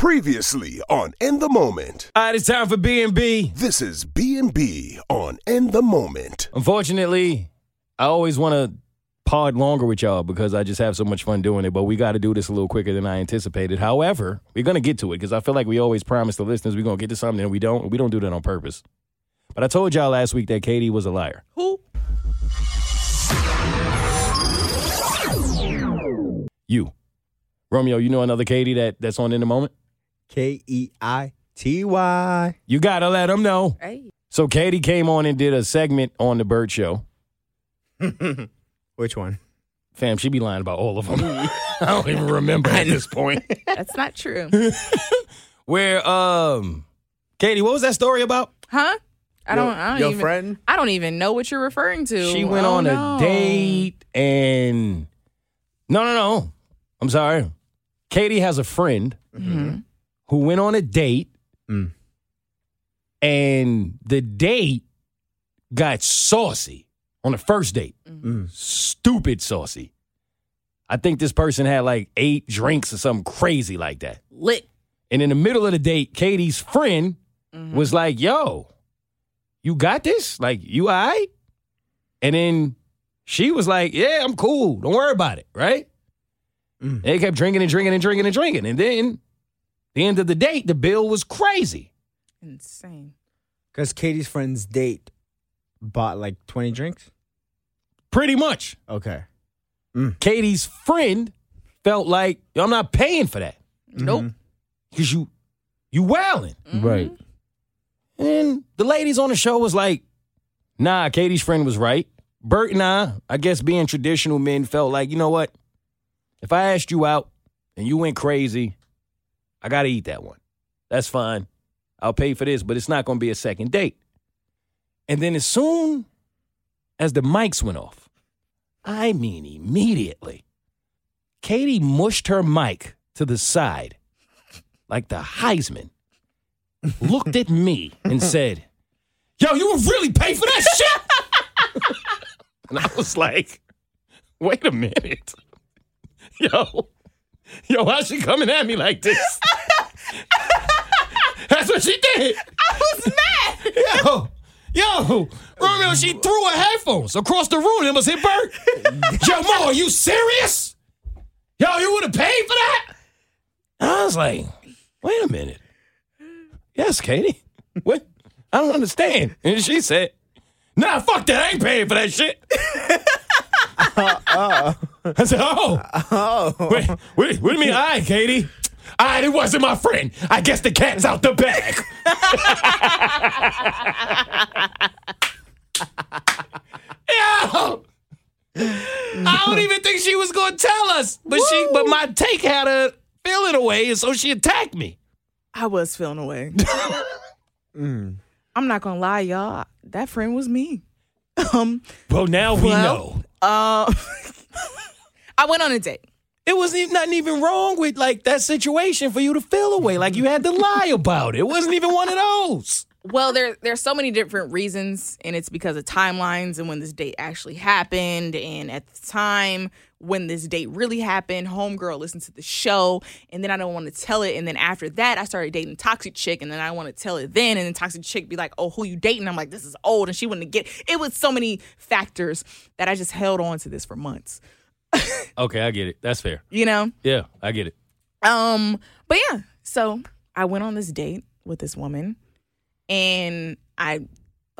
Previously on In the Moment. All right, it's time for B&B. This is B&B on In the Moment. Unfortunately, I always want to pod longer with y'all because I just have so much fun doing it, but we got to do this a little quicker than I anticipated. However, we're going to get to it because I feel like we always promise the listeners we're going to get to something and we don't. We don't do that on purpose. But I told y'all last week that Keity was a liar. Who? You. Romeo, you know another Keity that, that's on In the Moment? K E I T Y. You got to let them know. Hey. So Keity came on and did a segment on the Bert Show. Which one? Fam, she be lying about all of them. I don't even remember at this point. That's not true. Where, um, Keity, what was that story about? Huh? I don't I don't Your even friend? I don't even know what you're referring to. She went Oh, on no. a date and no, no, no. I'm sorry. Keity has a friend Mhm. Who went on a date Mm. and the date got saucy on the first date. Mm. Stupid saucy. I think this person had like eight drinks or something crazy like that. Lit. And in the middle of the date, Keity's friend Mhm. was like, yo, you got this? Like, you all right? And then she was like, yeah, I'm cool. Don't worry about it, right? Mm. They kept drinking and drinking and drinking and drinking. And then the end of the date, the bill was crazy. Insane. Because Keity's friend's date bought like 20 drinks? Pretty much. Okay. Mm. Keity's friend felt like, "Yo, I'm not paying for that. Mm-hmm. Nope. Because you you wilding. Mm-hmm. Right. And the ladies on the show was like, nah, Keity's friend was right. Bert and I, I guess being traditional men, felt like, you know what? If I asked you out and you went crazy, I got to eat that one. That's fine. I'll pay for this, but it's not going to be a second date. And then as soon as the mics went off, I mean immediately, Keity mushed her mic to the side like the Heisman looked at me and said, Yo, you would really pay for that shit? and I was like, Wait a minute. Yo, yo, why's she coming at me like this? That's what she did. I was mad. Yo, yo, Romeo, she threw her headphones across the room and was hit Bert. yo, Mo, are you serious? Yo, you would have paid for that? I was like, wait a minute. Yes, Keity. What? I don't understand. And she said, nah, fuck that. I ain't paying for that shit. Uh-uh. I said, oh. Oh. Wait, wait, what do you mean, I, Keity? I, it wasn't my friend. I guess the cat's out the bag. Yo! I don't even think she was gonna tell us, but she, but my take had her feeling away, and so she attacked me. I was feeling away. I'm not gonna lie, y'all. That friend was me. Um Well, now we Well- know uh I went on a date. it wasn't even, nothing even wrong with like that situation for you to feel away, like you had to lie about it. It wasn't even one of those. Well, there there's so many different reasons, and it's because of timelines and when this date actually happened, and at the time when this date really happened, homegirl listened to the show, and then I don't want to tell it, and then after that, I started dating toxic chick, and then I want to tell it then, and then toxic chick be like, "Oh, who you dating?" I'm like, "This is old," and she wouldn't get. It was so many factors that I just held on to this for months. Okay, I get it. That's fair. You know. Yeah, I get it. Um, but yeah, so I went on this date with this woman and I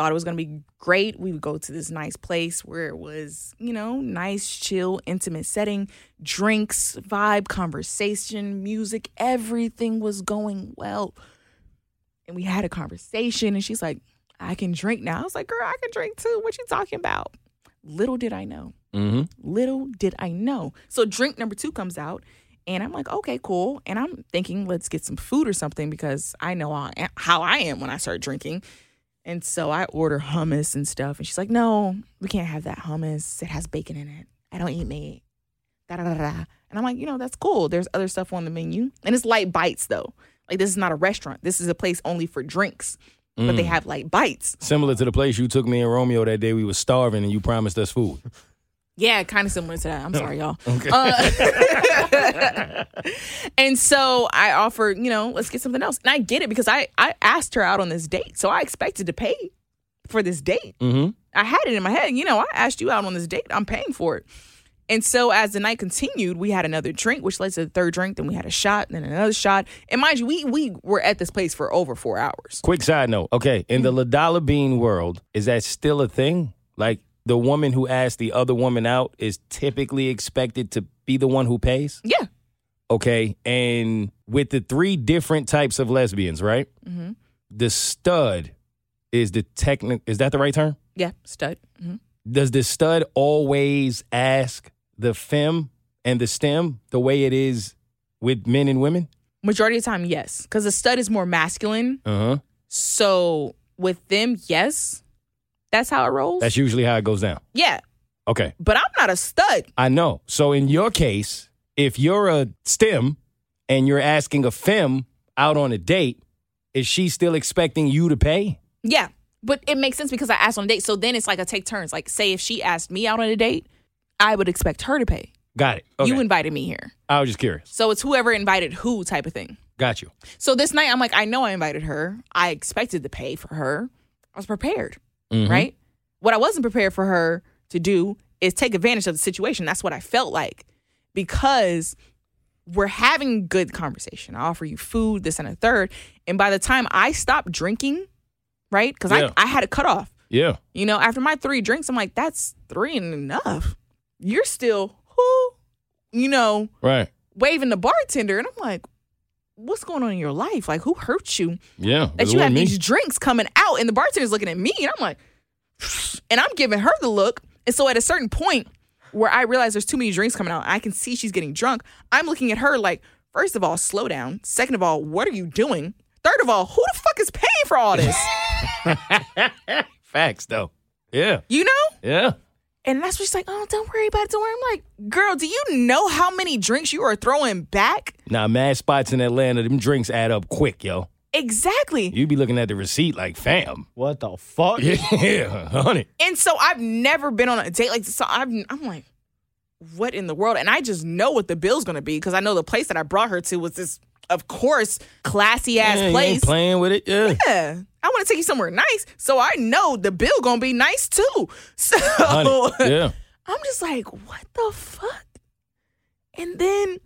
thought it was gonna be great. We would go to this nice place where it was, you know, nice, chill, intimate setting, drinks, vibe, conversation, music, everything was going well. And we had a conversation and she's like, I can drink now. I was like, girl, I can drink too. What you talking about? Little did I know Mm-hmm. little did I know. So drink number two comes out, and I'm like, okay, cool. And I'm thinking, let's get some food or something because I know how I am when I start drinking. And so I order hummus and stuff, and she's like, no, we can't have that hummus. It has bacon in it. I don't eat meat. Da da da da. And I'm like, you know, that's cool. There's other stuff on the menu, and it's light bites though. Like this is not a restaurant. This is a place only for drinks, but they mm. have light bites. Similar to the place you took me and Romeo that day we was starving and you promised us food. Yeah, kind of similar to that. I'm sorry, y'all. Uh, and so I offered, you know, let's get something else. And I get it because I I asked her out on this date, so I expected to pay for this date. Mm-hmm. I had it in my head, you know, I asked you out on this date. I'm paying for it. And so as the night continued, we had another drink, which led to the third drink. Then we had a shot, then another shot. And mind you, we we were at this place for over four hours. Quick side note. Okay, in the Ladala Bean world, is that still a thing? Like the woman who asked the other woman out is typically expected to be the one who pays? Yeah. Okay, and with the three different types of lesbians, right? Mhm. The stud is the technic. Is that the right term? Yeah. Stud. hmm Does the stud always ask the fem and the stem the way it is with men and women? Majority of the time, yes. Because the stud is more masculine. Uh huh. So with them, yes. That's how it rolls. That's usually how it goes down. yeah. Okay. But I'm not a stud. I know. So in your case, if you're a STEM and you're asking a FEM out on a date, is she still expecting you to pay? Yeah. But it makes sense because I asked on a date. So then it's like a take turns. Like, say if she asked me out on a date, I would expect her to pay. Got it. Okay. You invited me here. I was just curious. So it's whoever invited who type of thing. Got you. So this night, I'm like, I know I invited her. I expected to pay for her. I was prepared, Mhm. right? What I wasn't prepared for her to do is take advantage of the situation. That's what I felt like because we're having good conversation. I offer you food, this and a third. And by the time I stopped drinking, right? Because Yeah. I, I had a cutoff. Yeah. You know, after my three drinks, I'm like, that's three and enough. You're still, who, you know, Right. waving the bartender. And I'm like, what's going on in your life? Like, who hurt you? Yeah. That you have me. these drinks coming out and the bartender's looking at me and I'm like, and I'm giving her the look. And so at a certain point where I realize there's too many drinks coming out, I can see she's getting drunk. I'm looking at her like, first of all, slow down. Second of all, what are you doing? Third of all, who the fuck is paying for all this? Facts though. Yeah. You know? Yeah. And that's what she's like, oh, don't worry about it. Don't worry. I'm like, girl, do you know how many drinks you are throwing back? Now, mad spots in Atlanta, them drinks add up quick, yo. Exactly. You'd be looking at the receipt like, fam. What the fuck? Yeah, honey. And so I've never been on a date like this. So I've, I'm like, what in the world? And I just know what the bill's gonna be because I know the place that I brought her to was this, of course, classy ass Yeah, place. playing with it. Yeah. Yeah. I want to take you somewhere nice, so I know the bill gonna be nice too. So Honey. Yeah. I'm just like, what the fuck? And then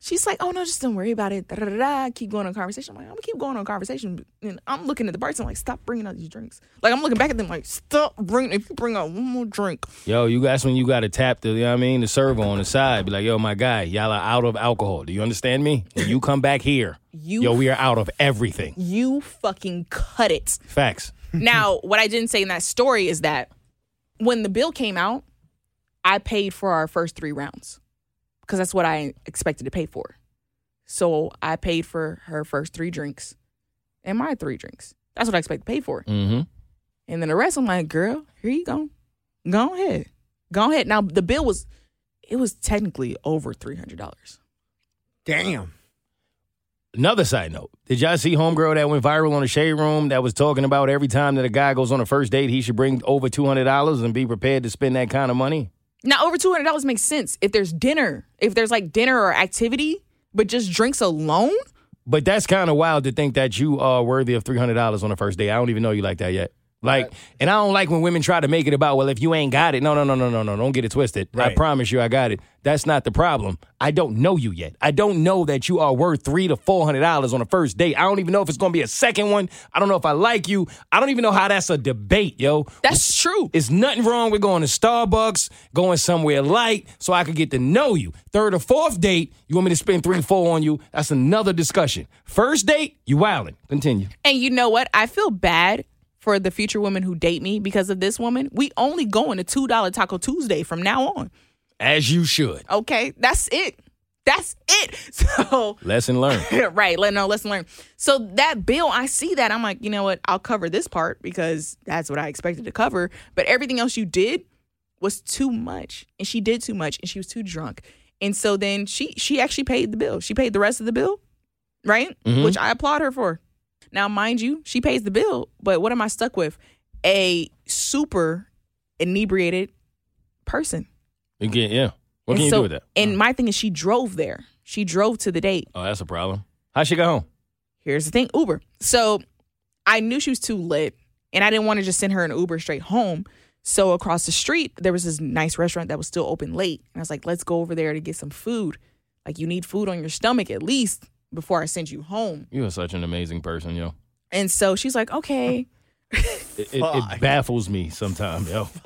she's like, oh no, just don't worry about it. Da, da, da. Keep going on conversation. I'm like, I'm gonna keep going on conversation. And I'm looking at the bartender like, stop bringing out these drinks. Like I'm looking back at them like, stop bringing. If you bring out one more drink, Yo, you guys, when you got to tap the, you know what I mean, the server on the side. Be like, yo, my guy, y'all are out of alcohol. Do you understand me? When you come back here, You- yo, we are out of everything. you fucking cut it. Facts. now, what I didn't say in that story is that when the bill came out, I paid for our first three rounds because that's what I expected to pay for. So I paid for her first three drinks and my three drinks. That's what I expect to pay for. Mm-hmm. And then the rest, I'm like, girl, here you go. Go ahead. Go ahead. Now, the bill was, it was technically over $300. Damn. Another side note: Did y'all see Homegirl that went viral on the Shade Room that was talking about every time that a guy goes on a first date, he should bring over two hundred dollars and be prepared to spend that kind of money? Now, over $200 makes sense if there's dinner, if there's like dinner or activity, but just drinks alone. But that's kind of wild to think that you are worthy of three hundred dollars on the first date. I don't even know you like that yet. Like, and I don't like when women try to make it about, well, if you ain't got it, no, no, no, no, no, no, don't get it twisted. I promise you, I got it. That's not the problem. I don't know you yet. I don't know that you are worth three to four hundred dollars on a first date. I don't even know if it's gonna be a second one. I don't know if I like you. I don't even know how that's a debate, yo. That's true. It's nothing wrong with going to Starbucks, going somewhere light, so I could get to know you. Third or fourth date, you want me to spend three, four on you? That's another discussion. First date, you wildin'. Continue. And you know what? I feel bad for the future women who date me because of this woman. We only going to two dollar Taco Tuesday from now on. As you should. Okay, that's it. That's it. So Lesson learned. right, let no lesson learned. So that bill, I see that. I'm like, you know what? I'll cover this part because that's what I expected to cover. But everything else you did was too much, and she did too much, and she was too drunk. And so then she she actually paid the bill. She paid the rest of the bill, right? Mhm. Which I applaud her for. Now, mind you, she pays the bill, but what am I stuck with? A super inebriated person. Can, yeah. What And can you do with that? And uh-huh. my thing is, she drove there. She drove to the date. Oh, that's a problem. How'd she go home? Here's the thing Uber. So I knew she was too lit, and I didn't want to just send her an Uber straight home. So across the street, there was this nice restaurant that was still open late. And I was like, let's go over there to get some food. Like, you need food on your stomach at least before I send you home. You are such an amazing person, yo. And so she's like, okay. It, it, it baffles me sometimes, yo.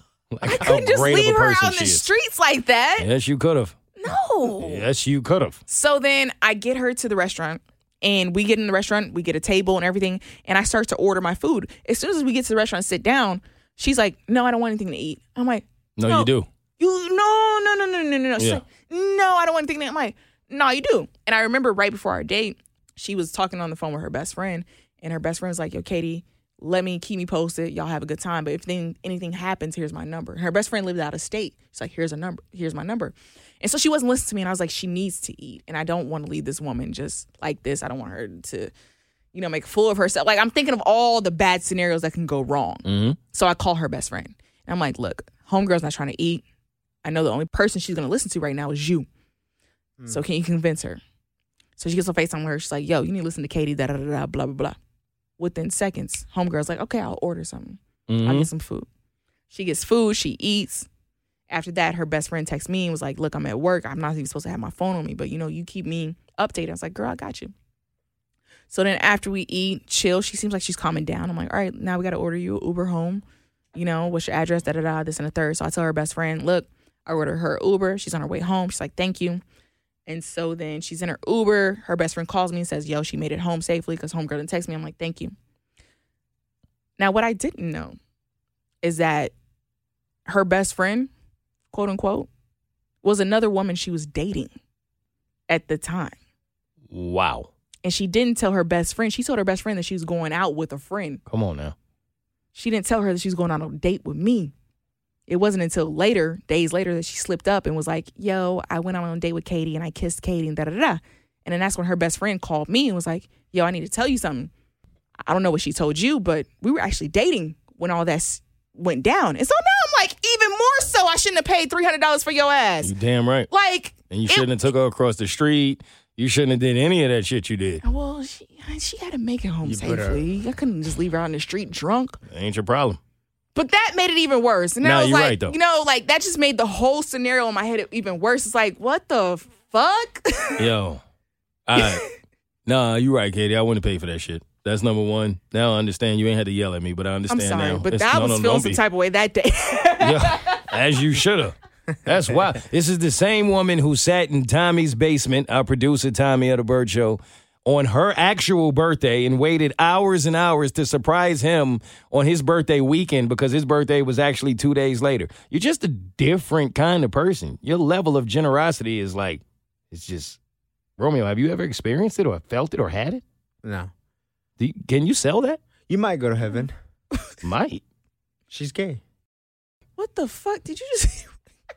Like I couldn't just leave her person out in the is. streets like that. Yes, you could have. No. Yes, you could have. So then I get her to the restaurant and we get in the restaurant, we get a table and everything, and I start to order my food. As soon as we get to the restaurant and sit down, she's like, No, I don't want anything to eat. I'm like, No, No. you do. You no, no, no, no, no, no, no. She's Yeah. like, No, I don't want anything to eat. I'm like, No, you do. And I remember right before our date, she was talking on the phone with her best friend, and her best friend was like, Yo, Keity, let me keep me posted. Y'all have a good time. But if thing, anything happens, here's my number. Her best friend lived out of state. She's like, here's a number. Here's my number. And so she wasn't listening to me. And I was like, she needs to eat. And I don't want to leave this woman just like this. I don't want her to, you know, make a fool of herself. Like I'm thinking of all the bad scenarios that can go wrong. hmm So I call her best friend. And I'm like, look, homegirl's not trying to eat. I know the only person she's gonna listen to right now is you. So can you convince her? So she gets on FaceTime with her. She's like, yo, you need to listen to Keity, da da da da, blah, blah, blah. Within seconds, homegirl's like, okay, I'll order something. I'll hmm get some food. She gets food, she eats. After that, her best friend texts me and was like, Look, I'm at work. I'm not even supposed to have my phone on me, but you know, you keep me updated. I was like, Girl, I got you. So then after we eat, chill, she seems like she's calming down. I'm like, All right, now we got to order you an Uber home. You know, what's your address? Da da da, this and the third. So I tell her best friend, Look, I ordered her Uber. She's on her way home. She's like, Thank you. And so then she's in her Uber. Her best friend calls me and says, Yo, she made it home safely because homegirl didn't text me. I'm like, Thank you. Now, what I didn't know is that her best friend, quote unquote, was another woman she was dating at the time. Wow. And she didn't tell her best friend. She told her best friend that she was going out with a friend. Come on now. She didn't tell her that she was going on a date with me. It wasn't until later, days later, that she slipped up and was like, Yo, I went on a date with Keity and I kissed Keity and da da da. And then that's when her best friend called me and was like, Yo, I need to tell you something. I don't know what she told you, but we were actually dating when all that went down. And so now I'm like, even more so, I shouldn't have paid $300 for your ass. You damn right. Like, And you shouldn't have took her across the street. You shouldn't have did any of that shit you did. well, she, she had to make it home You safely. I couldn't just leave her out in the street drunk. Ain't your problem. But that made it even worse. And Nah, I was you're like, right, though. you know, like that just made the whole scenario in my head even worse. It's like, what the fuck? Yo. All right. nah, you're right, Keity. I wouldn't pay for that shit. That's number one. Now I understand you ain't had to yell at me, but I I'm understand sorry, now. but It's- I was no, feeling some type of way that day. Yeah, as you should have. That's why. This is the same woman who sat in Tommy's basement, our producer Tommy of the Bert Show, on her actual birthday and waited hours and hours to surprise him on his birthday weekend because his birthday was actually two days later. You're just a different kind of person. Your level of generosity is like, it's just, Romeo, have you ever experienced it or felt it or had it? No. Do you- can you sell that? You might go to heaven. Might. She's gay. what the fuck did you just?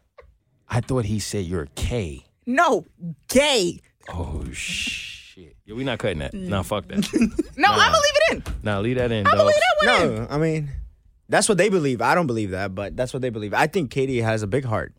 I thought he said you're a K. no, gay. Oh shit! Yeah, we not cutting that. Mm. Nah, fuck that. No, Nah. I'm gonna leave it in. nah, leave that in, I dog. believe that one in. No, I mean, that's what they believe. I don't believe that, but that's what they believe. I think Keity has a big heart.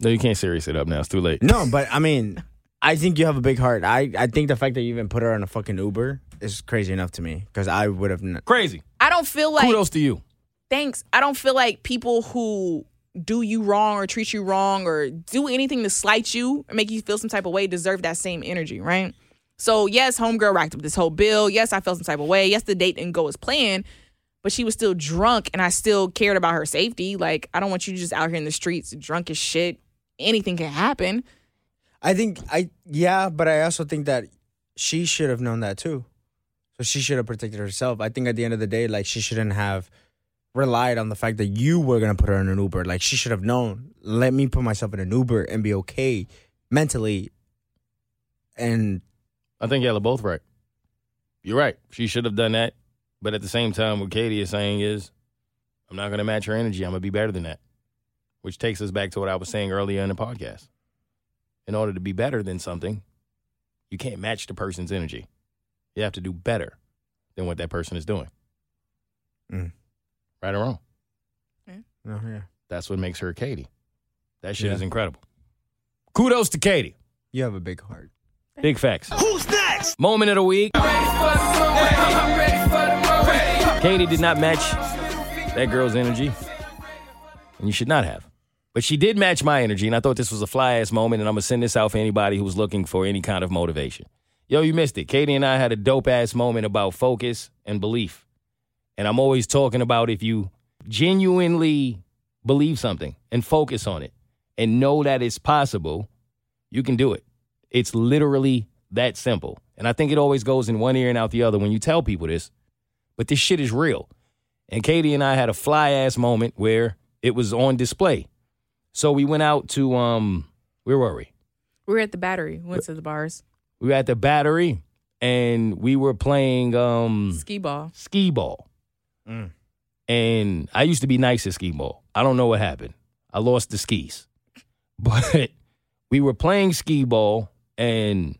No, you can't serious it up now. It's too late. No, but I mean, I think you have a big heart. I, I think the fact that you even put her on a fucking Uber is crazy enough to me because I would have. N- Crazy. I don't feel like Kudos to you. thanks. I don't feel like people who do you wrong or treat you wrong or do anything to slight you or make you feel some type of way deserve that same energy, right? So yes, homegirl racked up this whole bill. Yes, I felt some type of way. Yes, the date didn't go as planned, but she was still drunk and I still cared about her safety. Like, I don't want you just out here in the streets drunk as shit. Anything can happen. I think I yeah, but I also think that she should have known that too. So she should have protected herself. I think at the end of the day, like she shouldn't have relied on the fact that you were gonna put her in an Uber. Like she should have known. Let me put myself in an Uber and be okay mentally. And I think y'all are both right. You're right. She should have done that. But at the same time, what Keity is saying is, I'm not going to match her energy. I'm going to be better than that. Which takes us back to what I was saying earlier in the podcast. In order to be better than something, you can't match the person's energy. You have to do better than what that person is doing. Mm. Right or wrong? no, yeah. That's what makes her Keity. That shit Yeah. is incredible. Kudos to Keity. You have a big heart. Big facts. Who's next? Moment of the week. Keity did not match that girl's energy, and you should not have. But she did match my energy, and I thought this was a fly ass moment, and I'm gonna send this out for anybody who's looking for any kind of motivation. Yo, you missed it. Keity and I had a dope ass moment about focus and belief. And I'm always talking about if you genuinely believe something and focus on it and know that it's possible, you can do it. It's literally that simple. And I think it always goes in one ear and out the other when you tell people this. But this shit is real. And Keity and I had a fly ass moment where it was on display. So we went out to um where were we? We were at the battery. Went to the bars. We were at the battery and we were playing um skee ball. skee ball. And I used to be nice at skee ball. I don't know what happened. I lost the skis. But we were playing skee ball and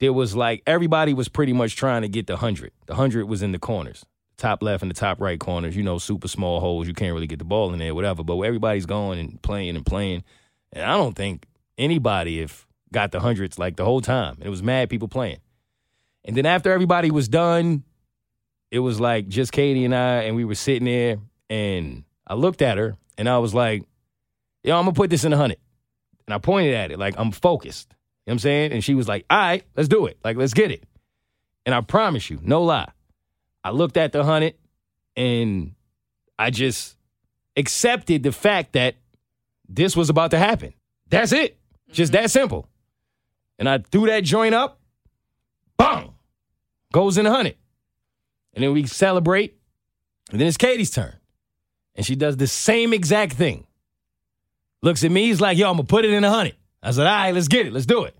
there was like everybody was pretty much trying to get the 100. The 100 was in the corners. Top left and the top right corners, you know, super small holes. You can't really get the ball in there, whatever. But everybody's going and playing and playing. And I don't think anybody if got the hundreds like the whole time. And it was mad people playing. And then after everybody was done, it was like just Keity and I, and we were sitting there, and I looked at her, and I was like, "Yo, I'm gonna put this in a hundred. And I pointed at it like I'm focused. You know what I'm saying? And she was like, "All right, let's do it. Like let's get it." And I promise you, no lie, I looked at the hundred, and I just accepted the fact that this was about to happen. That's it. Just that simple. And I threw that joint up, bang, goes in a hundred. And then we celebrate. And then it's Keity's turn. And she does the same exact thing. Looks at me, he's like, yo, I'm gonna put it in a hundred. I said, all right, let's get it, let's do it.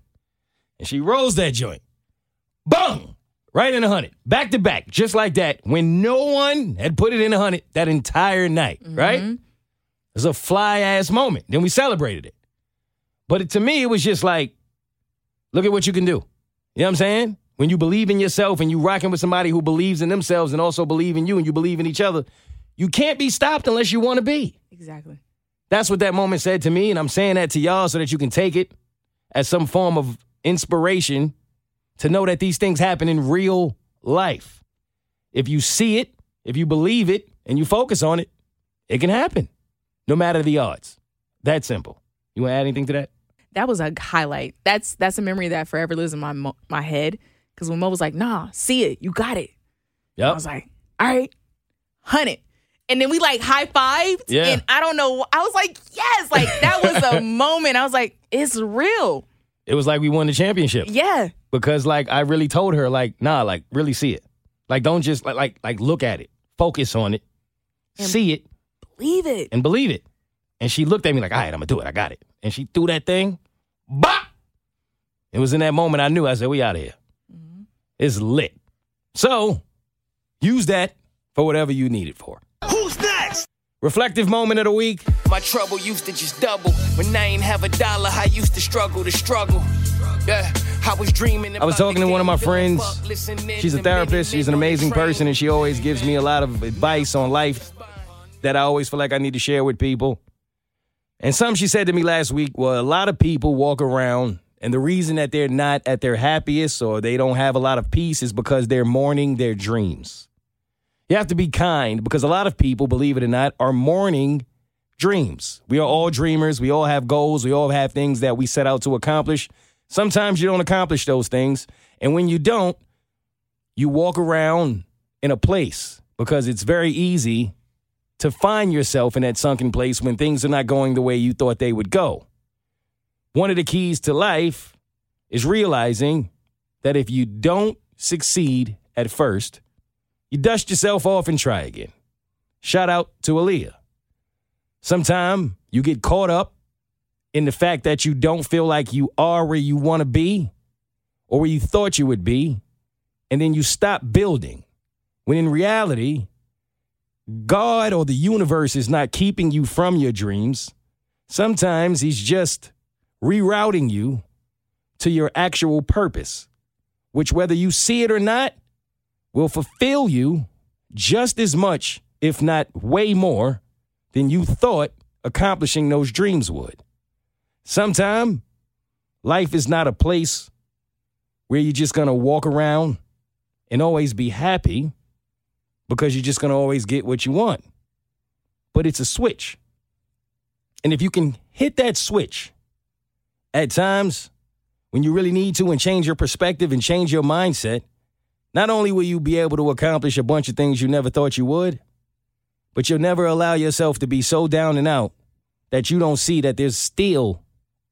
And she rolls that joint. Boom! Right in a hundred. Back to back, just like that. When no one had put it in a hundred that entire night, mm-hmm. right? It was a fly ass moment. Then we celebrated it. But it, to me, it was just like, look at what you can do. You know what I'm saying? When you believe in yourself and you rocking with somebody who believes in themselves and also believe in you and you believe in each other, you can't be stopped unless you want to be. Exactly. That's what that moment said to me, and I'm saying that to y'all so that you can take it as some form of inspiration to know that these things happen in real life. If you see it, if you believe it, and you focus on it, it can happen, no matter the odds. That simple. You want to add anything to that? That was a highlight. That's that's a memory that forever lives in my mo- my head. Because when Mo was like, "Nah, see it, you got it," I was like, "All right, hunt it." And then we like high fived. Yeah. And I don't know. I was like, yes, like that was a moment. I was like, it's real. It was like we won the championship. Yeah. because like I really told her like nah like really see it like don't just like like like look at it focus on it And- see it Believe it. and believe it and she looked at me like all right I'm gonna do it I got it and she threw that thing bop it was in that moment I knew I said we out of here mm-hmm. it's lit so use that for whatever you need it for Who's next? reflective moment of the week My trouble used to just double. When I ain't have a dollar, I used to struggle to struggle. Yeah, I was dreaming. I was talking to one of my friends. She's a therapist. She's an amazing person, and she always gives me a lot of advice on life that I always feel like I need to share with people. And some she said to me last week, well, a lot of people walk around, and the reason that they're not at their happiest or they don't have a lot of peace is because they're mourning their dreams. You have to be kind because a lot of people, believe it or not, are mourning dreams. We are all dreamers. We all have goals. We all have things that we set out to accomplish. Sometimes you don't accomplish those things. And when you don't, you walk around in a place because it's very easy to find yourself in that sunken place when things are not going the way you thought they would go. One of the keys to life is realizing that if you don't succeed at first, you dust yourself off and try again. Shout out to Aaliyah. Sometime you get caught up in the fact that you don't feel like you are where you want to be or where you thought you would be, and then you stop building. When in reality, God or the universe is not keeping you from your dreams. Sometimes He's just rerouting you to your actual purpose, which, whether you see it or not, will fulfill you just as much, if not way more, than you thought accomplishing those dreams would. Sometime life is not a place where you're just going to walk around and always be happy because you're just going to always get what you want. But it's a switch. And if you can hit that switch at times when you really need to and change your perspective and change your mindset, not only will you be able to accomplish a bunch of things you never thought you would, but you'll never allow yourself to be so down and out that you don't see that there's still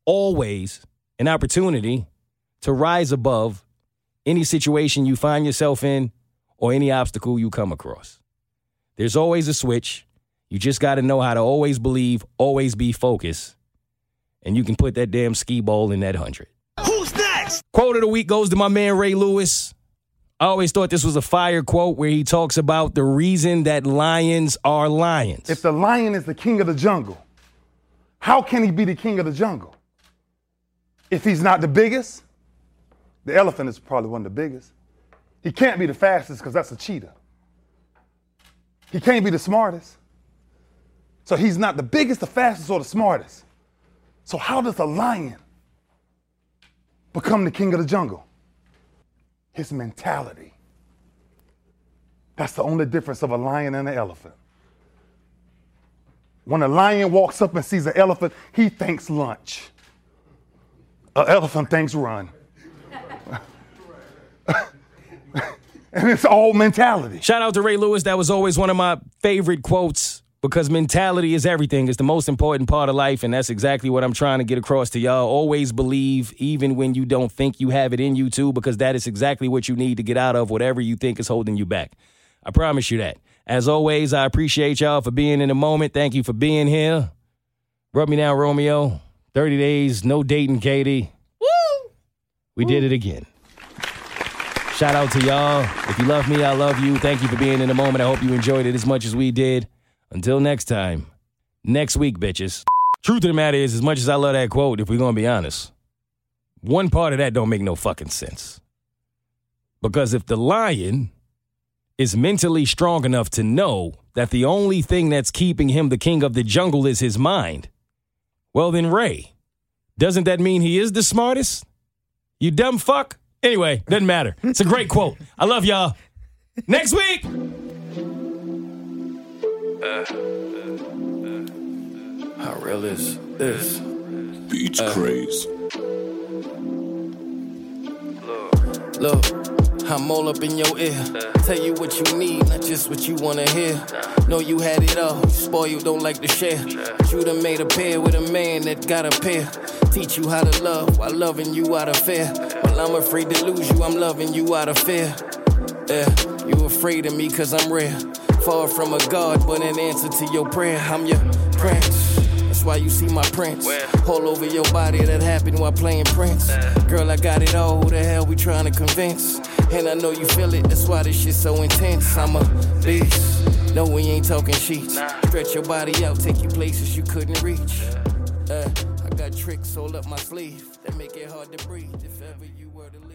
always an opportunity to rise above any situation you find yourself in or any obstacle you come across. There's always a switch. You just got to know how to always believe, always be focused, and you can put that damn skee ball in that hundred. Who's next? Quote of the week goes to my man Ray Lewis. I always thought this was a fire quote where he talks about the reason that lions are lions. If the lion is the king of the jungle, how can he be the king of the jungle? If he's not the biggest, the elephant is probably one of the biggest. He can't be the fastest because that's a cheetah. He can't be the smartest. So he's not the biggest, the fastest, or the smartest. So how does a lion become the king of the jungle? His mentality. That's the only difference of a lion and an elephant. When a lion walks up and sees an elephant, he thinks lunch. An elephant thinks run. and it's all mentality. Shout out to Ray Lewis. That was always one of my favorite quotes because mentality is everything. It's the most important part of life, and that's exactly what I'm trying to get across to y'all. Always believe, even when you don't think you have it in you too, because that is exactly what you need to get out of whatever you think is holding you back. I promise you that. As always, I appreciate y'all for being in the moment. Thank you for being here. Rub me down, Romeo. 30 days, no dating, Keity. Woo! We did it again. Shout out to y'all. If you love me, I love you. Thank you for being in the moment. I hope you enjoyed it as much as we did. Until next time, next week, bitches. Truth of the matter is, as much as I love that quote, if we're to be honest, one part of that don't make no fucking sense. Because if the lion is mentally strong enough to know that the only thing that's keeping him the king of the jungle is his mind, well, then, Ray, doesn't that mean he is the smartest? You dumb fuck? Anyway, doesn't matter. It's a great quote. I love y'all. Next week. How real is this? Beach uh, craze. Look, I'm all up in your ear. Tell you what you need, not just what you wanna hear. Know you had it all, spoiled, don't like to share. But you done made a pair with a man that got a pair. Teach you how to love while loving you out of fear. While I'm afraid to lose you, I'm loving you out of fear. Yeah, you afraid of me cause I'm rare. Far from a god, but an answer to your prayer. I'm your prince. That's why you see my prints all over your body. That happened while playing Prince. Girl, I got it all. Who the hell we trying to convince? And I know you feel it. That's why this shit so intense. I'm a beast. No, we ain't talking sheets. Stretch your body out, take you places you couldn't reach. Uh, I got tricks all up my sleeve that make it hard to breathe if ever you were to leave.